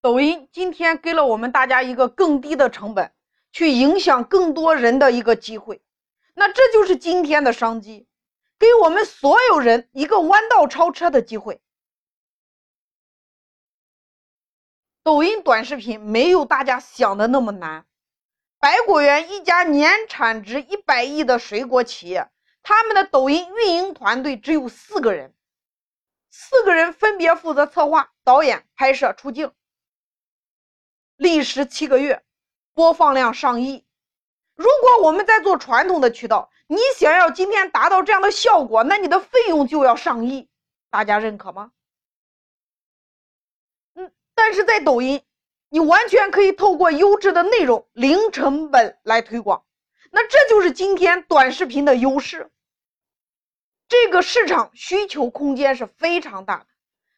抖音今天给了我们大家一个更低的成本，去影响更多人的一个机会。那这就是今天的商机，给我们所有人一个弯道超车的机会。抖音短视频没有大家想的那么难。百果园一家年产值一百亿的水果企业，他们的抖音运营团队只有四个人，四个人分别负责策划、导演、拍摄、出镜，历时七个月，播放量上亿。如果我们在做传统的渠道，你想要今天达到这样的效果，那你的费用就要上亿，大家认可吗？嗯，但是在抖音，你完全可以透过优质的内容、零成本来推广，那这就是今天短视频的优势。这个市场需求空间是非常大的，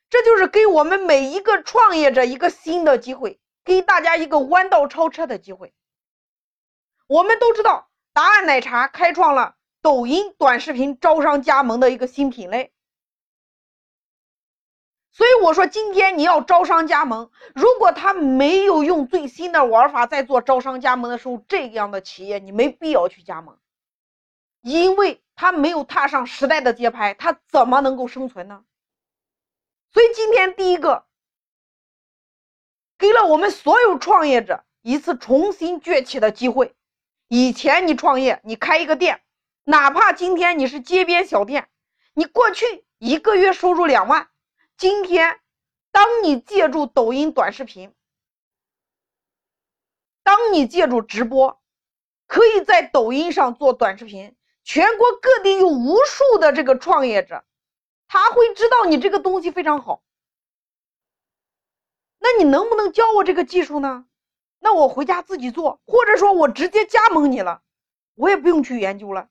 这就是给我们每一个创业者一个新的机会，给大家一个弯道超车的机会。我们都知道，答案奶茶开创了抖音短视频招商加盟的一个新品类。所以我说，今天你要招商加盟，如果他没有用最新的玩法在做招商加盟的时候，这样的企业你没必要去加盟，因为他没有踏上时代的节拍，他怎么能够生存呢？所以今天第一个，给了我们所有创业者一次重新崛起的机会。以前你创业，你开一个店，哪怕今天你是街边小店，你过去一个月收入两万，今天当你借助抖音短视频，当你借助直播，可以在抖音上做短视频，全国各地有无数的这个创业者，他会知道你这个东西非常好，那你能不能教我这个技术呢？那我回家自己做，或者说我直接加盟你了，我也不用去研究了。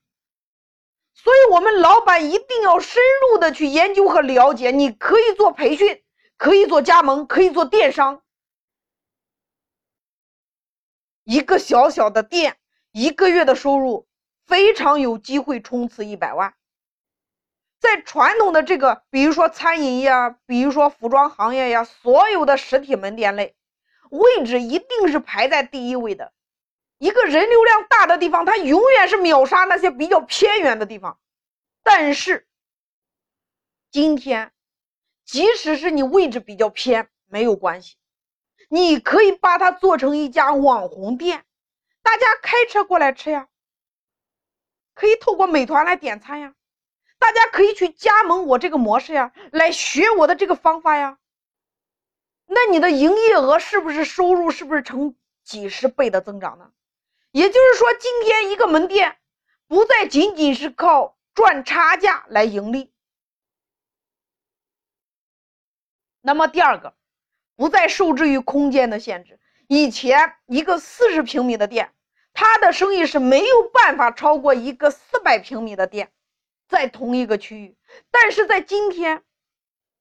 所以，我们老板一定要深入的去研究和了解。你可以做培训，可以做加盟，可以做电商。一个小小的店，一个月的收入非常有机会冲刺一百万。在传统的这个，比如说餐饮业，比如说服装行业呀，所有的实体门店内。位置一定是排在第一位的，一个人流量大的地方，它永远是秒杀那些比较偏远的地方。但是今天，即使是你位置比较偏，没有关系，你可以把它做成一家网红店，大家开车过来吃呀，可以透过美团来点餐呀，大家可以去加盟我这个模式呀，来学我的这个方法呀。那你的营业额是不是收入是不是成几十倍的增长呢？也就是说，今天一个门店不再仅仅是靠赚差价来盈利。那么第二个，不再受制于空间的限制。以前一个四十平米的店，它的生意是没有办法超过一个四百平米的店，在同一个区域。但是在今天，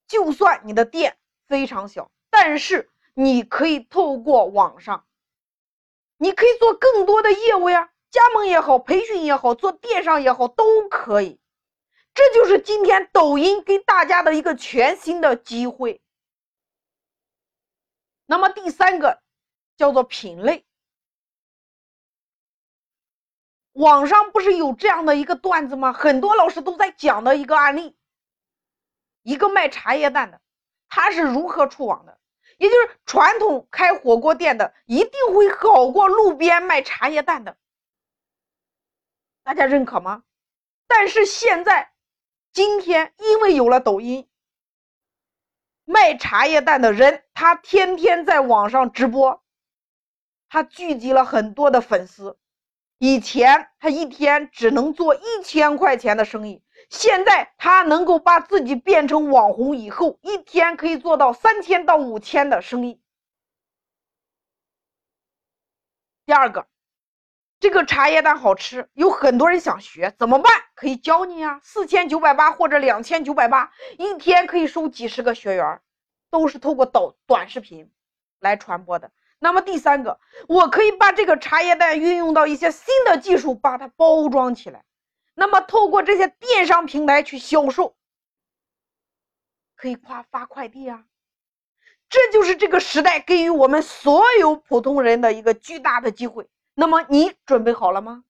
就算你的店非常小。但是你可以透过网上，你可以做更多的业务呀，加盟也好，培训也好，做电商也好，都可以。这就是今天抖音给大家的一个全新的机会。那么第三个叫做品类，网上不是有这样的一个段子吗？很多老师都在讲的一个案例，一个卖茶叶蛋的。他是如何出网的？也就是传统开火锅店的一定会好过路边卖茶叶蛋的，大家认可吗？但是现在，今天因为有了抖音，卖茶叶蛋的人他天天在网上直播，他聚集了很多的粉丝。以前他一天只能做一千块钱的生意。现在他能够把自己变成网红以后，一天可以做到三千到五千的生意。第二个，这个茶叶蛋好吃，有很多人想学，怎么办？可以教你啊，四千九百八或者两千九百八，一天可以收几十个学员，都是透过抖短视频来传播的。那么第三个，我可以把这个茶叶蛋运用到一些新的技术，把它包装起来。那么，透过这些电商平台去销售，可以夸发快递啊，这就是这个时代给予我们所有普通人的一个巨大的机会。那么你准备好了吗？